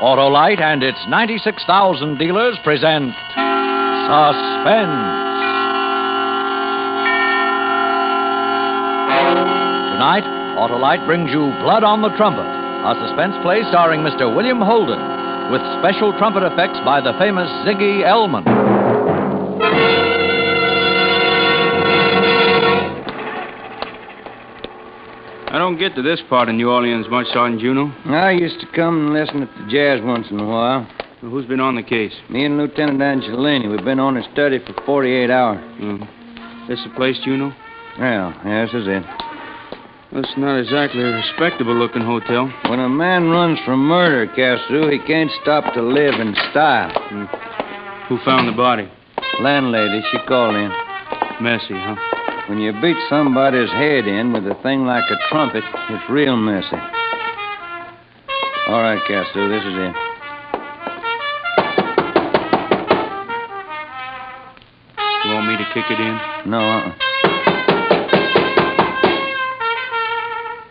Autolite and its 96,000 dealers present Suspense. Tonight, Autolite brings you Blood on the Trumpet, a suspense play starring Mr. William Holden, with special trumpet effects by the famous Ziggy Elman. Don't get to this part of New Orleans much, Sergeant Juno. I used to come and listen to the jazz once in a while. Well, who's been on the case? Me and Lieutenant Angelini, we've been on his study for 48 hours. Uh, this the place, Juno? Well, yeah, this is it. Well, it's not exactly a respectable looking hotel. When a man runs from murder, Castro, he can't stop to live in style. Who found the body? Landlady, she called in. Messy, huh? When you beat somebody's head in with a thing like a trumpet, it's real messy. All right, Castro, this is it. You want me to kick it in? No, uh-uh.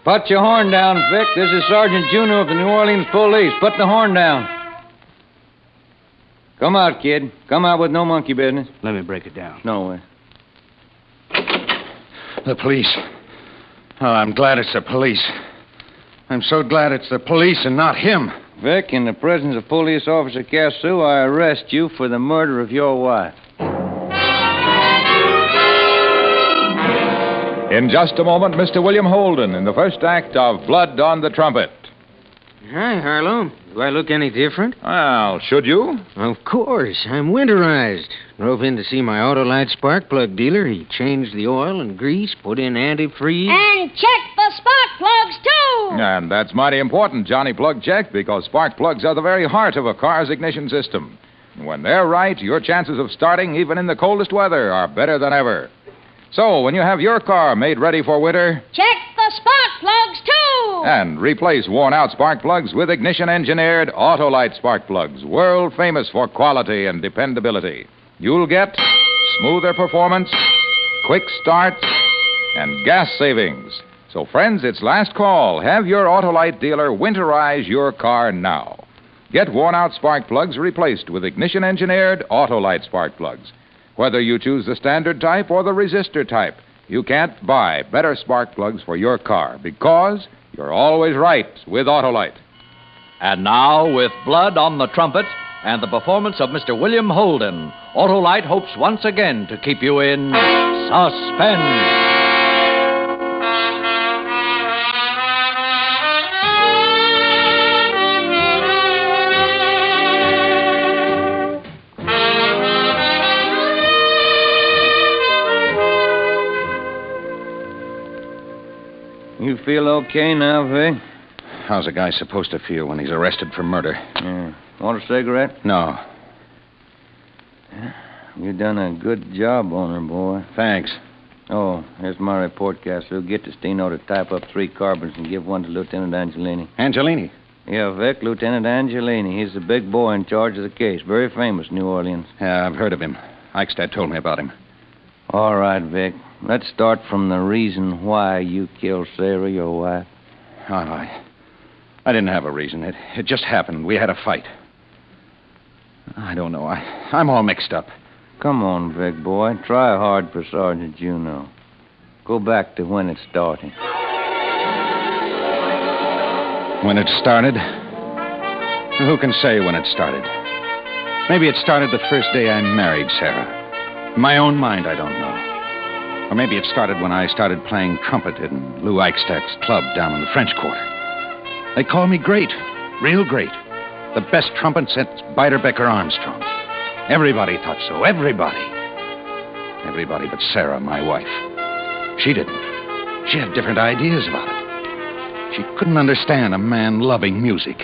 Put your horn down, Vic. This is Sergeant Juno of the New Orleans Police. Put the horn down. Come out, kid. Come out with no monkey business. Let me break it down. No way. The police. Oh, I'm glad it's the police. I'm so glad it's the police and not him. Vic, in the presence of Police Officer Cassou, I arrest you for the murder of your wife. In just a moment, Mr. William Holden in the first act of Blood on the Trumpet. Hi, Harlow. Do I look any different? Well, should you? Of course. I'm winterized. Drove in to see my Autolite spark plug dealer. He changed the oil and grease, put in antifreeze. And checked the spark plugs, too. And that's mighty important, Johnny Plug check, because spark plugs are the very heart of a car's ignition system. When they're right, your chances of starting, even in the coldest weather, are better than ever. So, when you have your car made ready for winter, Check the spark plugs, too. and replace worn out spark plugs with ignition engineered Autolite spark plugs, world famous for quality and dependability. You'll get smoother performance, quick starts, and gas savings. So, friends, it's last call. Have your Autolite dealer winterize your car now. Get worn out spark plugs replaced with ignition engineered Autolite spark plugs. Whether you choose the standard type or the resistor type, you can't buy better spark plugs for your car because you're always right with Autolite. And now, with Blood on the Trumpet and the performance of Mr. William Holden, Autolite hopes once again to keep you in suspense. You feel okay now, Vic? How's a guy supposed to feel when he's arrested for murder? Yeah. Want a cigarette? No. You done a good job on her, boy. Thanks. Oh, here's my report, Castro. Get to Steno to type up three carbons and give one to Lieutenant Angelini. Angelini. Yeah, Vic, Lieutenant Angelini. He's the big boy in charge of the case. Very famous, New Orleans. Yeah, I've heard of him. Eichstadt told me about him. All right, Vic. Let's start from the reason why you killed Sarah, your wife. Oh, I, I didn't have a reason. It, it just happened. We had a fight. I don't know. I, I'm all mixed up. Come on, Vic, boy. Try hard for Sergeant Juno. Go back to when it started. When it started? Who can say when it started? Maybe it started the first day I married Sarah. In my own mind, I don't know. Or maybe it started when I started playing trumpet in Lou Eichstadt's club down in the French Quarter. They call me great, real great. The best trumpet since Beiderbecke Armstrong. Everybody thought so. Everybody. Everybody but Sarah, my wife. She didn't. She had different ideas about it. She couldn't understand a man loving music.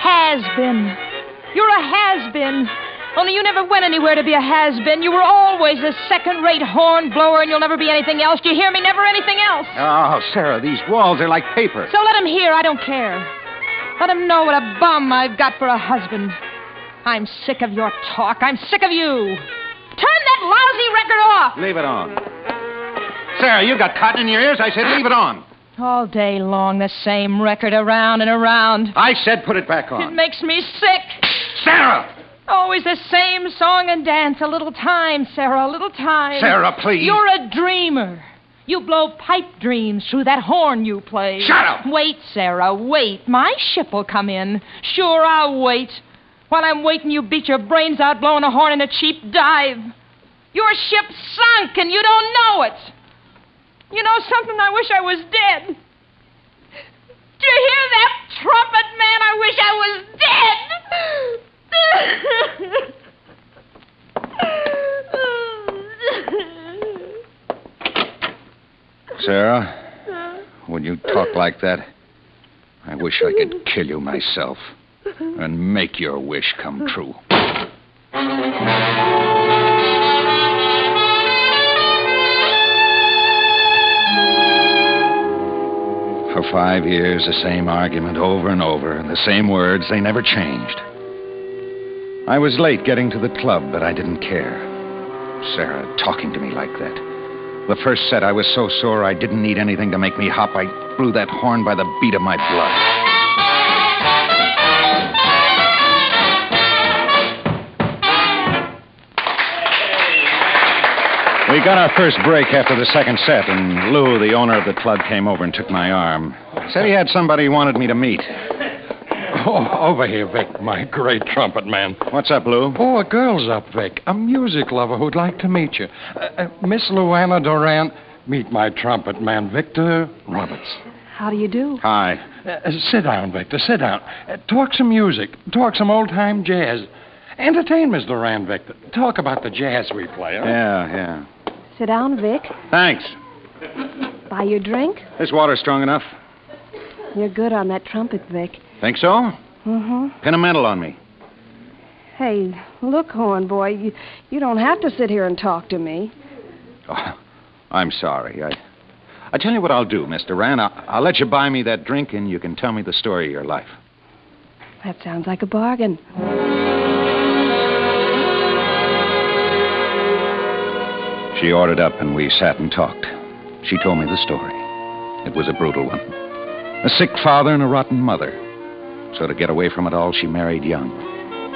Has been. You're a has been. Only you never went anywhere to be a has been. You were always a second rate horn blower, and you'll never be anything else. Do you hear me? Never anything else. Oh, Sarah, these walls are like paper. So let him hear. I don't care. Let him know what a bum I've got for a husband. I'm sick of your talk. I'm sick of you. Turn that lousy record off. Leave it on. Sarah, you got cotton in your ears. I said leave it on. All day long, the same record around and around. I said put it back on. It makes me sick. Sarah! Always the same song and dance. A little time, Sarah, a little time. Sarah, please. You're a dreamer. You blow pipe dreams through that horn you play. Shut up! Wait, Sarah, wait. My ship will come in. Sure, I'll wait. While I'm waiting, you beat your brains out blowing a horn in a cheap dive. Your ship's sunk and you don't know it. You know something? I wish I was dead. Do you hear that trumpet, man? I wish I was dead. Sarah, when you talk like that, I wish I could kill you myself and make your wish come true. For five years, the same argument over and over, and the same words. They never changed. I was late getting to the club, but I didn't care. Sarah talking to me like that. The first set, I was so sore I didn't need anything to make me hop. I blew that horn by the beat of my blood. We got our first break after the second set, and Lou, the owner of the club, came over and took my arm. Said he had somebody he wanted me to meet. Oh, over here, Vic, my great trumpet man. What's up, Lou? Oh, a girl's up, Vic. A music lover who'd like to meet you. Uh, uh, Miss Luana Duran, meet my trumpet man, Victor Roberts. How do you do? Hi. Uh, uh, sit down, Victor, sit down. Uh, talk some music. Talk some old time jazz. Entertain Miss Duran, Victor. Talk about the jazz we play, huh? Yeah, yeah. Sit down, Vic. Thanks. Buy your drink. This water's strong enough. You're good on that trumpet, Vic. Think so? Mm-hmm. Pin a medal on me. Hey, look, Horn boy, you, you don't have to sit here and talk to me. Oh, I'm sorry. I, I tell you what I'll do, Mr. Rand. I'll, I'll let you buy me that drink, and you can tell me the story of your life. That sounds like a bargain. She ordered up, and we sat and talked. She told me the story. It was a brutal one. A sick father and a rotten mother. So to get away from it all, she married young.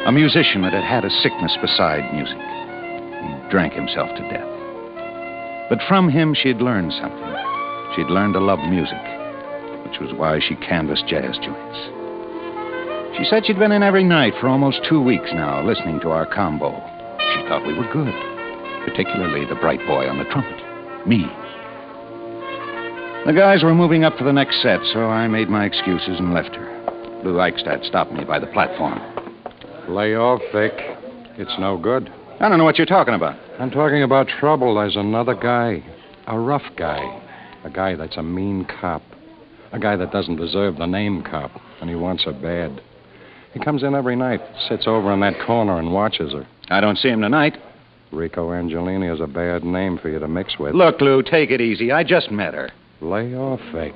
A musician that had had a sickness beside music. He drank himself to death. But from him, she'd learned something. She'd learned to love music, which was why she canvassed jazz joints. She said she'd been in every night for almost two weeks now, listening to our combo. She thought we were good, particularly the bright boy on the trumpet, me. The guys were moving up for the next set, so I made my excuses and left her. Lou Eichstadt stopped me by the platform. Lay off, Vic. It's no good. I don't know what you're talking about. I'm talking about trouble. There's another guy. A rough guy. A guy that's a mean cop. A guy that doesn't deserve the name cop, and he wants her bad. He comes in every night, sits over in that corner, and watches her. I don't see him tonight. Rico Angelini is a bad name for you to mix with. Look, Lou, take it easy. I just met her. Lay off, Vic.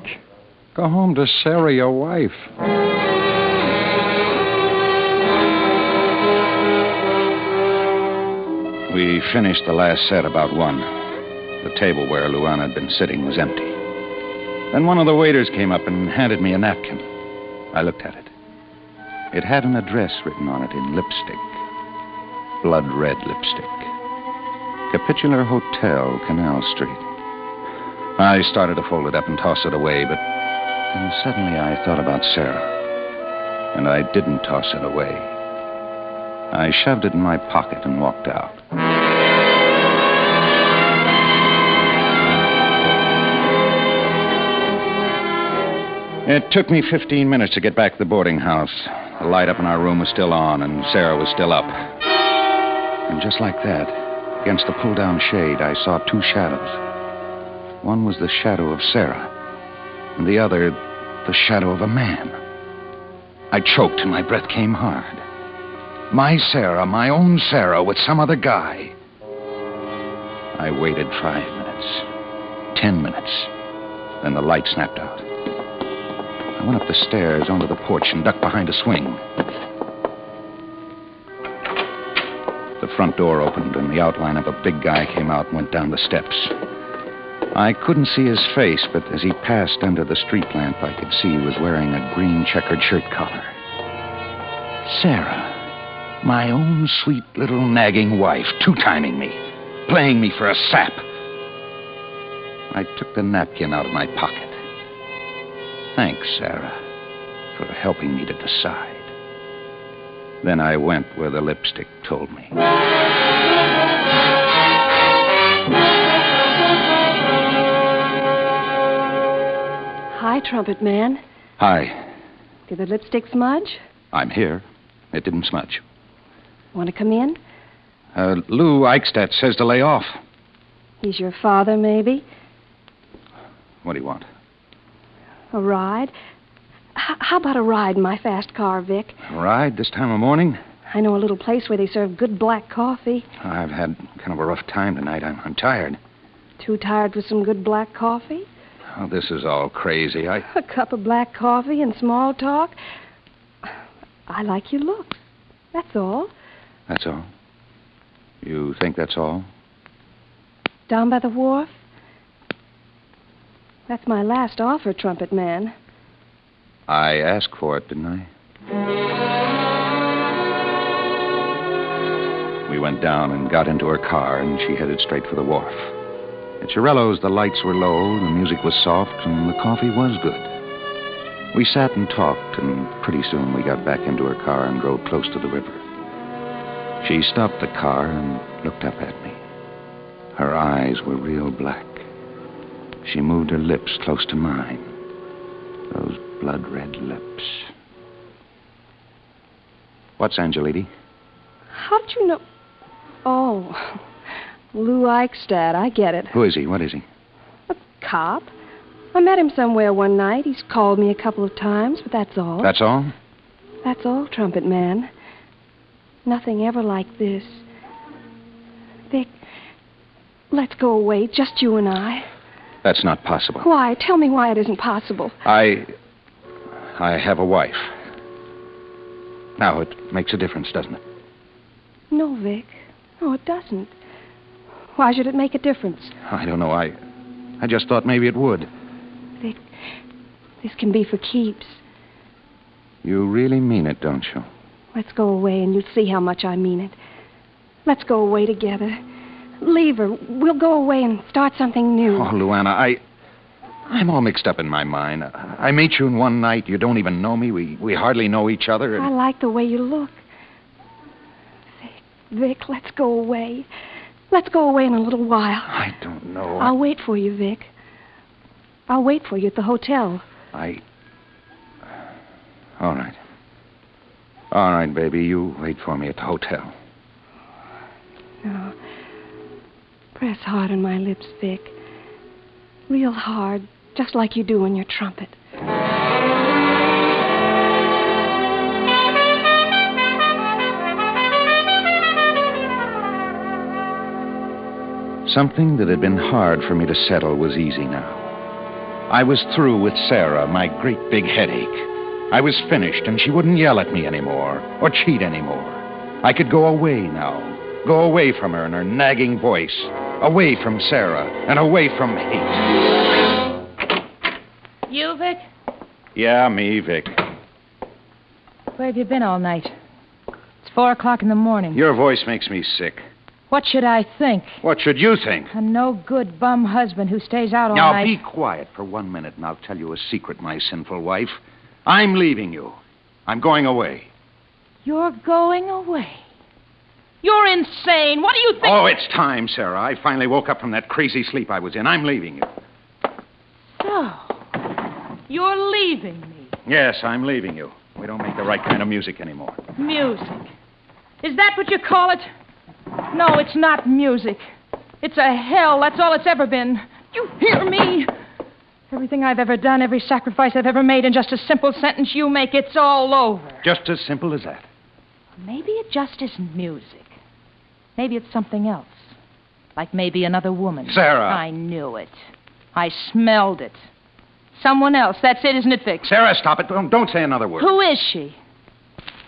Go home to Sarah, your wife. We finished the last set about one. The table where Luana had been sitting was empty. Then one of the waiters came up and handed me a napkin. I looked at it. It had an address written on it in lipstick. Blood red lipstick. Capitular Hotel, Canal Street. I started to fold it up and toss it away, but then suddenly I thought about Sarah. And I didn't toss it away. I shoved it in my pocket and walked out. It took me 15 minutes to get back to the boarding house. The light up in our room was still on, and Sarah was still up. And just like that, against the pull down shade, I saw two shadows. One was the shadow of Sarah, and the other, the shadow of a man. I choked and my breath came hard. My Sarah, my own Sarah, with some other guy. I waited five minutes, ten minutes. Then the light snapped out. I went up the stairs onto the porch and ducked behind a swing. The front door opened, and the outline of a big guy came out and went down the steps. I couldn't see his face, but as he passed under the street lamp, I could see he was wearing a green checkered shirt collar. Sarah, my own sweet little nagging wife, two timing me, playing me for a sap. I took the napkin out of my pocket. Thanks, Sarah, for helping me to decide. Then I went where the lipstick told me. Hi, Trumpet Man. Hi, Did the lipstick smudge? I'm here. It didn't smudge. Want to come in? Uh, Lou Eichstadt says to lay off. He's your father, maybe? What do you want? A ride? H- how about a ride in my fast car, Vic? A ride this time of morning? I know a little place where they serve good black coffee. I've had kind of a rough time tonight. I'm, I'm tired. Too tired for some good black coffee? Oh, this is all crazy. I. A cup of black coffee and small talk? I like your looks. That's all. That's all. You think that's all? Down by the wharf? That's my last offer, Trumpet Man. I asked for it, didn't I? We went down and got into her car, and she headed straight for the wharf. At Chiarello's, the lights were low, the music was soft, and the coffee was good. We sat and talked, and pretty soon we got back into her car and drove close to the river. She stopped the car and looked up at me. Her eyes were real black. She moved her lips close to mine. Those blood red lips. What's Angelini? How'd you know? Oh, Lou Eichstadt. I get it. Who is he? What is he? A cop. I met him somewhere one night. He's called me a couple of times, but that's all. That's all? That's all, Trumpet Man. Nothing ever like this. Vic, let's go away, just you and I. That's not possible. Why? Tell me why it isn't possible. I. I have a wife. Now, it makes a difference, doesn't it? No, Vic. No, it doesn't. Why should it make a difference? I don't know. I. I just thought maybe it would. Vic, this can be for keeps. You really mean it, don't you? Let's go away and you'll see how much I mean it. Let's go away together. Leave her. We'll go away and start something new. Oh, Luana, I. I'm all mixed up in my mind. I meet you in one night. You don't even know me. We, we hardly know each other. I like the way you look. Vic, Vic, let's go away. Let's go away in a little while. I don't know. I'll wait for you, Vic. I'll wait for you at the hotel. I. All right. All right, baby. You wait for me at the hotel. Now, press hard on my lips, Vic. Real hard, just like you do on your trumpet. Something that had been hard for me to settle was easy now. I was through with Sarah, my great big headache. I was finished, and she wouldn't yell at me anymore or cheat anymore. I could go away now, go away from her and her nagging voice, away from Sarah and away from hate. You, Vic? Yeah, me, Vic. Where have you been all night? It's four o'clock in the morning. Your voice makes me sick. What should I think? What should you think? A no good bum husband who stays out all Now, night. Now be quiet for one minute, and I'll tell you a secret, my sinful wife. I'm leaving you. I'm going away. You're going away. You're insane. What do you think? Oh, it's time, Sarah. I finally woke up from that crazy sleep I was in. I'm leaving you. So, you're leaving me. Yes, I'm leaving you. We don't make the right kind of music anymore. Music. Is that what you call it? No, it's not music. It's a hell. That's all it's ever been. You hear me? Everything I've ever done, every sacrifice I've ever made in just a simple sentence you make, it's all over. Just as simple as that. Maybe it just isn't music. Maybe it's something else. Like maybe another woman. Sarah. I knew it. I smelled it. Someone else. That's it, isn't it, Vic? Sarah, stop it. Don't, don't say another word. Who is she?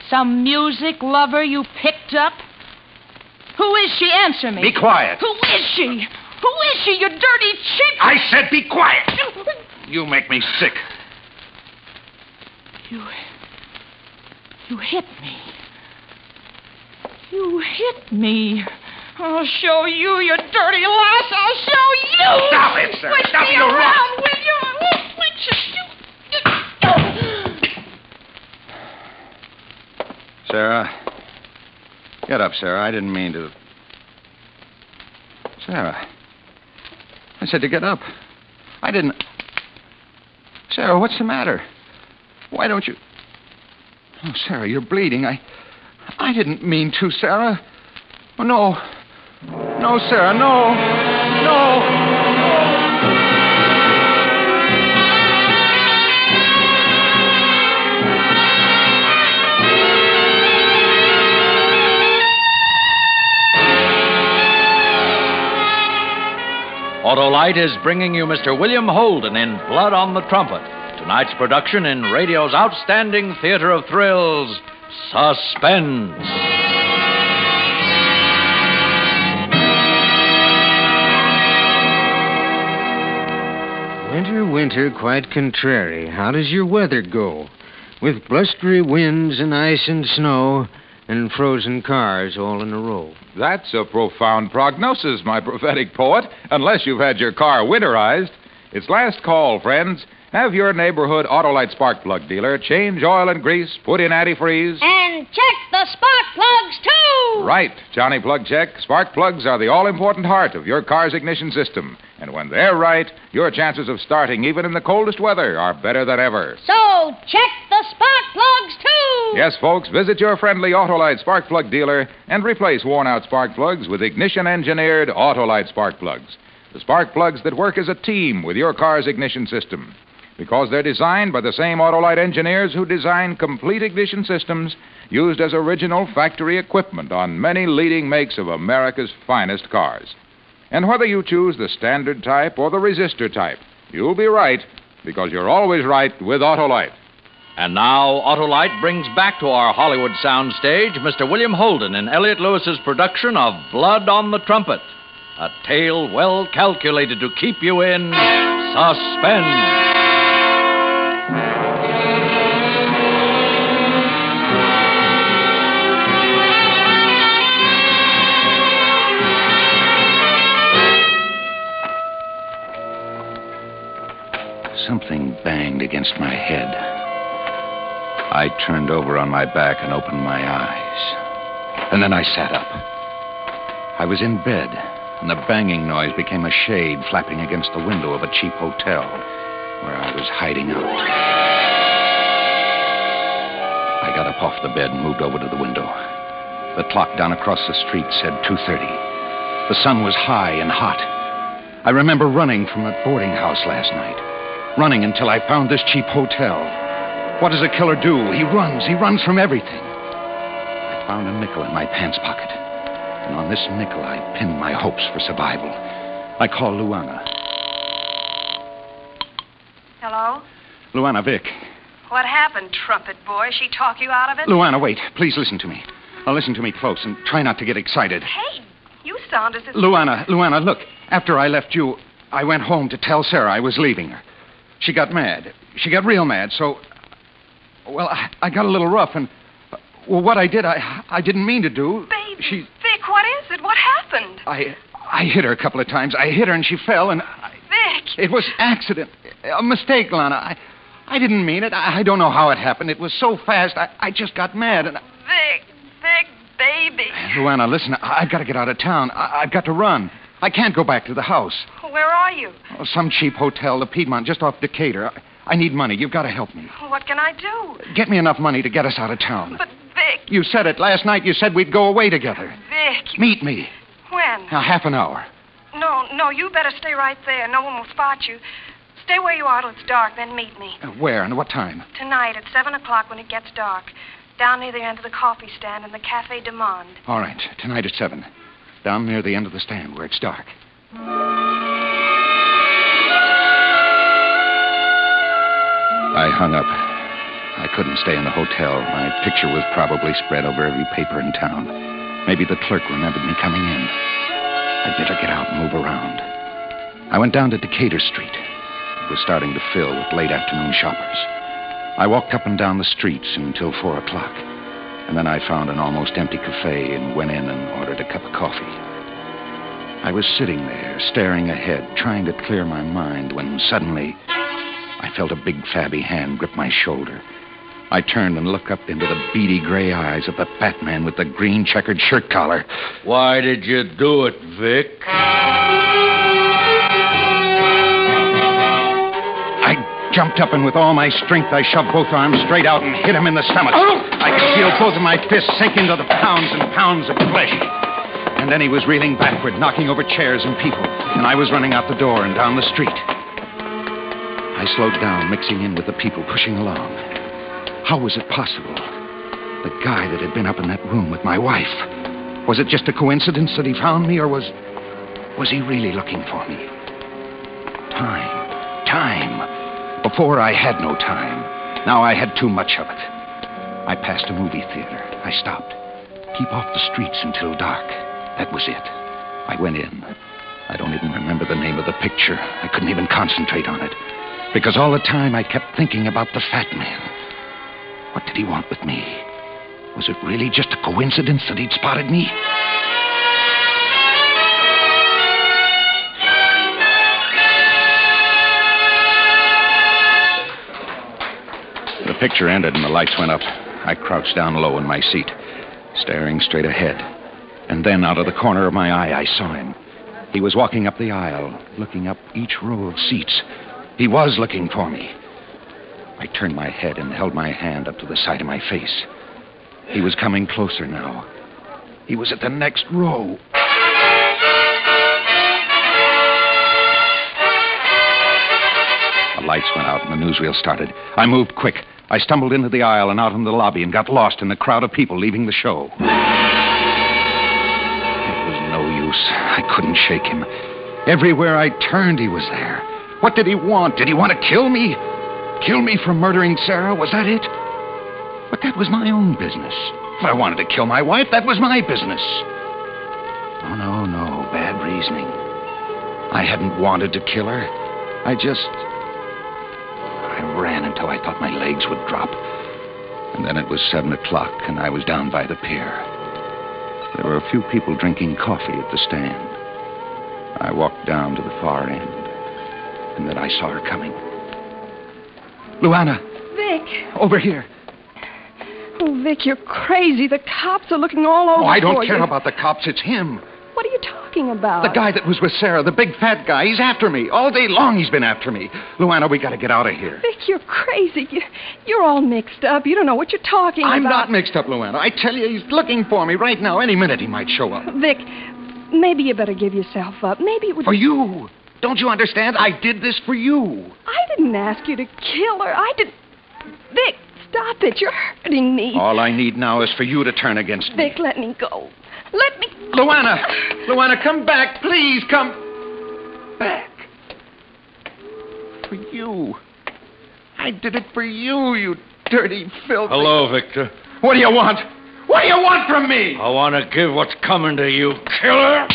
Some music lover you picked up? Who is she? Answer me. Be quiet. Who is she? Who is she, you dirty chip? I said be quiet. You make me sick. You. You hit me. You hit me. I'll show you, you dirty lass. I'll show you. Stop it, sir. Switch Stop me your around, rough. will you? Switch you. Sarah. Get up, Sarah. I didn't mean to. Sarah. Said to get up. I didn't. Sarah, what's the matter? Why don't you. Oh, Sarah, you're bleeding. I. I didn't mean to, Sarah. Oh, no. No, Sarah, no. No. Autolite is bringing you Mr. William Holden in Blood on the Trumpet. Tonight's production in radio's outstanding theater of thrills, Suspense. Winter, winter, quite contrary. How does your weather go? With blustery winds and ice and snow and frozen cars all in a row. That's a profound prognosis, my prophetic poet, unless you've had your car winterized. It's last call, friends. Have your neighborhood Autolite spark plug dealer change oil and grease, put in antifreeze. And check the spark plugs, too. Right, Johnny Plug Check. Spark plugs are the all important heart of your car's ignition system. And when they're right, your chances of starting even in the coldest weather are better than ever. So check the spark plugs, too. Yes, folks, visit your friendly Autolite spark plug dealer and replace worn out spark plugs with ignition engineered Autolite spark plugs. The spark plugs that work as a team with your car's ignition system. Because they're designed by the same Autolite engineers who design complete ignition systems used as original factory equipment on many leading makes of America's finest cars. And whether you choose the standard type or the resistor type, you'll be right because you're always right with Autolite. And now, Autolite brings back to our Hollywood soundstage Mr. William Holden in Elliot Lewis's production of Blood on the Trumpet, a tale well calculated to keep you in suspense. Something banged against my head. I turned over on my back and opened my eyes. And then I sat up. I was in bed, and the banging noise became a shade flapping against the window of a cheap hotel where I was hiding out. I got up off the bed and moved over to the window. The clock down across the street said 2:30. The sun was high and hot. I remember running from that boarding house last night running until I found this cheap hotel. What does a killer do? He runs. He runs from everything. I found a nickel in my pants pocket. And on this nickel, I pinned my hopes for survival. I called Luana. Hello? Luana, Vic. What happened, trumpet boy? She talk you out of it? Luana, wait. Please listen to me. Now listen to me close and try not to get excited. Hey, you sound as if. Luana, Luana, look. After I left you, I went home to tell Sarah I was leaving her. She got mad. She got real mad, so. Well, I, I got a little rough, and. Well, what I did, I I didn't mean to do. Baby, She. Vic, what is it? What happened? I I hit her a couple of times. I hit her, and she fell, and I, Vic! it was accident, a mistake, Lana. I I didn't mean it. I, I don't know how it happened. It was so fast. I I just got mad, and. Vic, Vic, baby. Luana, listen. I, I've got to get out of town. I, I've got to run. I can't go back to the house. Where are you? Oh, some cheap hotel, the Piedmont, just off Decatur. I, I need money. You've got to help me. What can I do? Get me enough money to get us out of town. But, Vic, You said it last night. You said we'd go away together. Vic. Meet me. When? Now, half an hour. No, no, you better stay right there. No one will spot you. Stay where you are till it's dark, then meet me. Uh, where and what time? Tonight at 7 o'clock when it gets dark. Down near the end of the coffee stand in the Cafe de Monde. All right. Tonight at 7. Down near the end of the stand where it's dark. I hung up. I couldn't stay in the hotel. My picture was probably spread over every paper in town. Maybe the clerk remembered me coming in. I'd better get out and move around. I went down to Decatur Street. It was starting to fill with late afternoon shoppers. I walked up and down the streets until four o'clock, and then I found an almost empty cafe and went in and ordered a cup of coffee. I was sitting there, staring ahead, trying to clear my mind, when suddenly I felt a big, flabby hand grip my shoulder. I turned and looked up into the beady gray eyes of the fat man with the green checkered shirt collar. Why did you do it, Vic? I jumped up and with all my strength I shoved both arms straight out and hit him in the stomach. Oh! I could feel both of my fists sink into the pounds and pounds of flesh. And then he was reeling backward, knocking over chairs and people, and I was running out the door and down the street. I slowed down, mixing in with the people pushing along. How was it possible? The guy that had been up in that room with my wife. Was it just a coincidence that he found me, or was was he really looking for me? Time. Time. Before I had no time. Now I had too much of it. I passed a movie theater. I stopped. Keep off the streets until dark. That was it. I went in. I don't even remember the name of the picture. I couldn't even concentrate on it. Because all the time I kept thinking about the fat man. What did he want with me? Was it really just a coincidence that he'd spotted me? The picture ended and the lights went up. I crouched down low in my seat, staring straight ahead. And then, out of the corner of my eye, I saw him. He was walking up the aisle, looking up each row of seats. He was looking for me. I turned my head and held my hand up to the side of my face. He was coming closer now. He was at the next row. The lights went out and the newsreel started. I moved quick. I stumbled into the aisle and out into the lobby and got lost in the crowd of people leaving the show. It was no use. I couldn't shake him. Everywhere I turned, he was there. What did he want? Did he want to kill me? Kill me for murdering Sarah? Was that it? But that was my own business. If I wanted to kill my wife, that was my business. Oh, no, no. Bad reasoning. I hadn't wanted to kill her. I just. I ran until I thought my legs would drop. And then it was seven o'clock, and I was down by the pier. There were a few people drinking coffee at the stand. I walked down to the far end, and then I saw her coming. Luana, Vic. over here. Oh, Vic, you're crazy. The cops are looking all over Oh, I don't care you. about the cops. It's him. What are you talking about? The guy that was with Sarah, the big fat guy. He's after me. All day long he's been after me. Luana, we got to get out of here. Vic, you're crazy. You, you're all mixed up. You don't know what you're talking about. I'm not mixed up, Luana. I tell you, he's looking for me right now. Any minute he might show up. Vic, maybe you better give yourself up. Maybe it would. For you. Don't you understand? I did this for you. I didn't ask you to kill her. I didn't. Vic, stop it. You're hurting me. All I need now is for you to turn against me. Vic, let me go. Let me. Luana! Luana, come back. Please come back. For you. I did it for you, you dirty, filthy. Hello, Victor. What do you want? What do you want from me? I want to give what's coming to you, killer.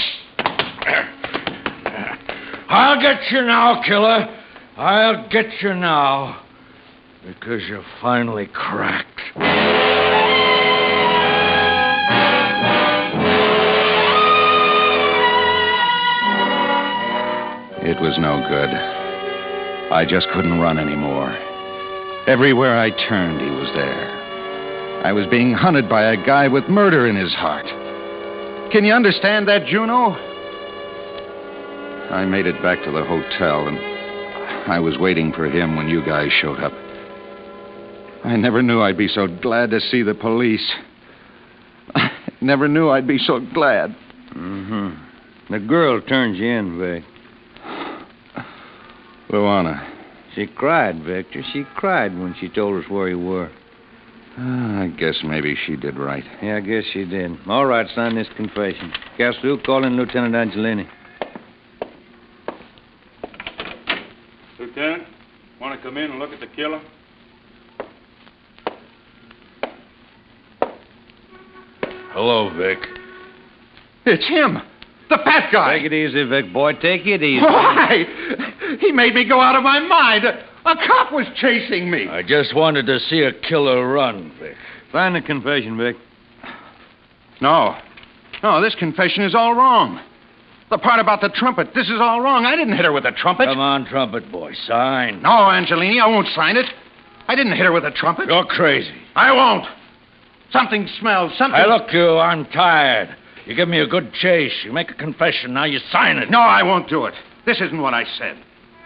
I'll get you now, killer. I'll get you now. Because you're finally cracked. It was no good. I just couldn't run anymore. Everywhere I turned, he was there. I was being hunted by a guy with murder in his heart. Can you understand that, Juno? I made it back to the hotel, and I was waiting for him when you guys showed up. I never knew I'd be so glad to see the police. I never knew I'd be so glad. Mm-hmm. The girl turned you in, Vic. Luana. She cried, Victor. She cried when she told us where you were. Ah, I guess maybe she did right. Yeah, I guess she did. All right, sign this confession. Castro, call in Lieutenant Angelini. Lieutenant, want to come in and look at the killer? Hello, Vic. It's him. The fat guy. Take it easy, Vic, boy. Take it easy. Why? He made me go out of my mind. A, a cop was chasing me. I just wanted to see a killer run, Vic. Find the confession, Vic. No. No, this confession is all wrong. The part about the trumpet, this is all wrong. I didn't hit her with a trumpet. Come on, trumpet boy, sign. No, Angelini, I won't sign it. I didn't hit her with a trumpet. You're crazy. I won't. Something smells. Something. Hey, look, you, I'm tired. You give me a good chase. You make a confession. Now you sign it. No, I won't do it. This isn't what I said.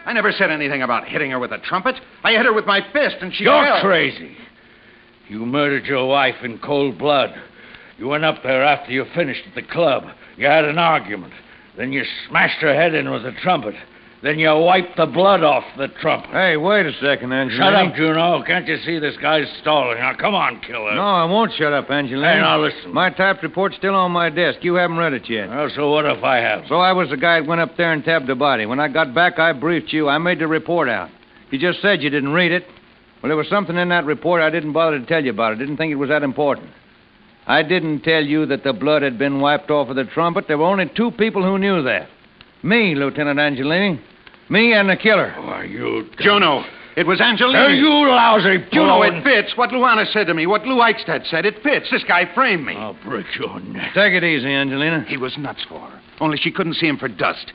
I never said anything about hitting her with a trumpet. I hit her with my fist, and she You're fell. crazy. You murdered your wife in cold blood. You went up there after you finished at the club. You had an argument. Then you smashed her head in with a trumpet. Then you wiped the blood off the trumpet. Hey, wait a second, Angelini. Shut up, Juno. Can't you see this guy's stalling? Now, come on, killer. No, I won't shut up, Angelini. Hey, now listen. My typed report's still on my desk. You haven't read it yet. Well, so what if I have? So I was the guy that went up there and tabbed the body. When I got back, I briefed you. I made the report out. You just said you didn't read it. Well, there was something in that report I didn't bother to tell you about. I didn't think it was that important. I didn't tell you that the blood had been wiped off of the trumpet. There were only two people who knew that. Me, Lieutenant Angelini. Me and the killer. Oh, Why, you... Juno, it was Angelini. Hey, you lousy Juno, blown- it fits. What Luana said to me, what Lou Eichstadt said, it fits. This guy framed me. I'll break your neck. Take it easy, Angelina. He was nuts for her. Only she couldn't see him for dust.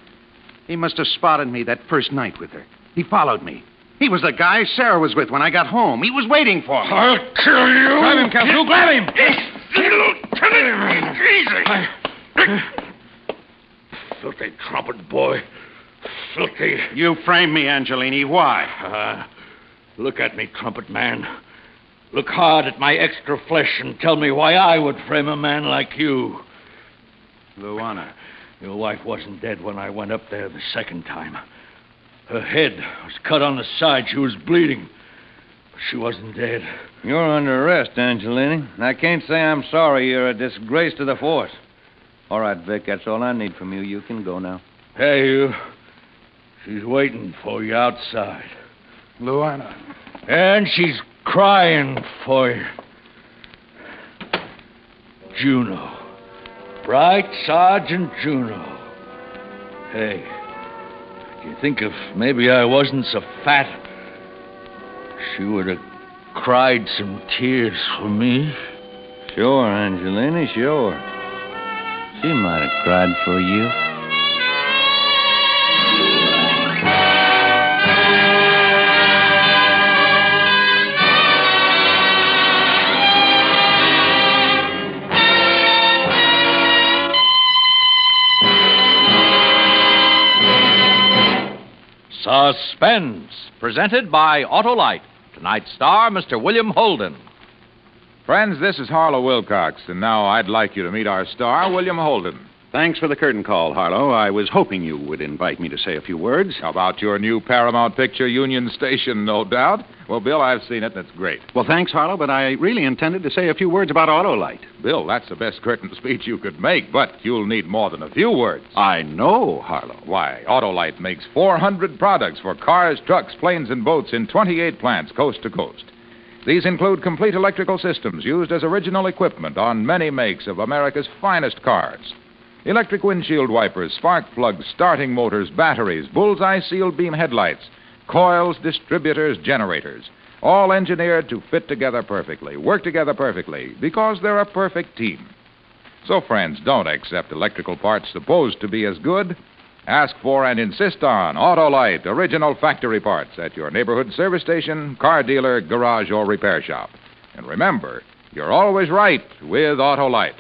He must have spotted me that first night with her. He followed me. He was the guy Sarah was with when I got home. He was waiting for me. I'll kill you. Grab him, Captain. Grab him. Filthy trumpet boy. Filthy. You framed me, Angelini. Why? Uh, look at me, trumpet man. Look hard at my extra flesh and tell me why I would frame a man like you. Luana. Your wife wasn't dead when I went up there the second time. Her head was cut on the side. She was bleeding. But she wasn't dead. You're under arrest, Angelini. I can't say I'm sorry you're a disgrace to the force. All right, Vic, that's all I need from you. You can go now. Hey, you. She's waiting for you outside. Luana. And she's crying for you. Juno. Bright Sergeant Juno. Hey, do you think if maybe I wasn't so fat, she would have cried some tears for me? Sure, Angelina, sure. She might have cried for you. Suspense, presented by Autolite. Tonight's star, Mr. William Holden. Friends, this is Harlow Wilcox, and now I'd like you to meet our star, William Holden. Thanks for the curtain call, Harlow. I was hoping you would invite me to say a few words. About your new Paramount picture, Union Station, no doubt? Well, Bill, I've seen it, and it's great. Well, thanks, Harlow, but I really intended to say a few words about Autolite. Bill, that's the best curtain speech you could make, but you'll need more than a few words. I know, Harlow. Why, Autolite makes 400 products for cars, trucks, planes, and boats in 28 plants coast to coast. These include complete electrical systems used as original equipment on many makes of America's finest cars. Electric windshield wipers, spark plugs, starting motors, batteries, bullseye sealed beam headlights, coils, distributors, generators. All engineered to fit together perfectly, work together perfectly, because they're a perfect team. So, friends, don't accept electrical parts supposed to be as good. Ask for and insist on Autolite original factory parts at your neighborhood service station, car dealer, garage, or repair shop. And remember, you're always right with Autolite.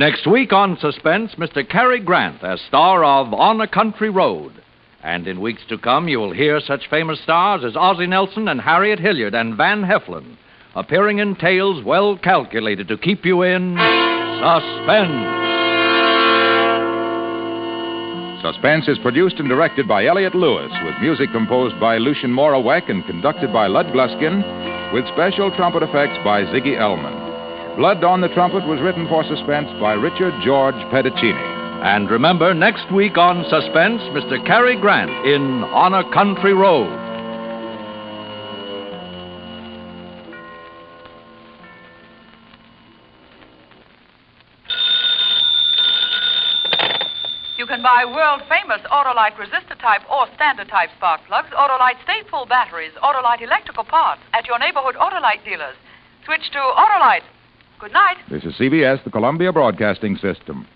Next week on Suspense, Mr. Cary Grant as star of On a Country Road. And in weeks to come, you will hear such famous stars as Ozzie Nelson and Harriet Hilliard and Van Heflin, appearing in tales well calculated to keep you in suspense. Suspense is produced and directed by Elliot Lewis, with music composed by Lucien Moraweck and conducted by Lud Gluskin, with special trumpet effects by Ziggy Elman. Blood on the Trumpet was written for suspense by Richard George Pedicini. And remember, next week on Suspense, Mr. Cary Grant in On a Country Road. You can buy world famous Autolite resistor type or standard type spark plugs, Autolite Sta-Ful batteries, Autolite electrical parts at your neighborhood Autolite dealers. Switch to Autolite. Good night. This is CBS, the Columbia Broadcasting System.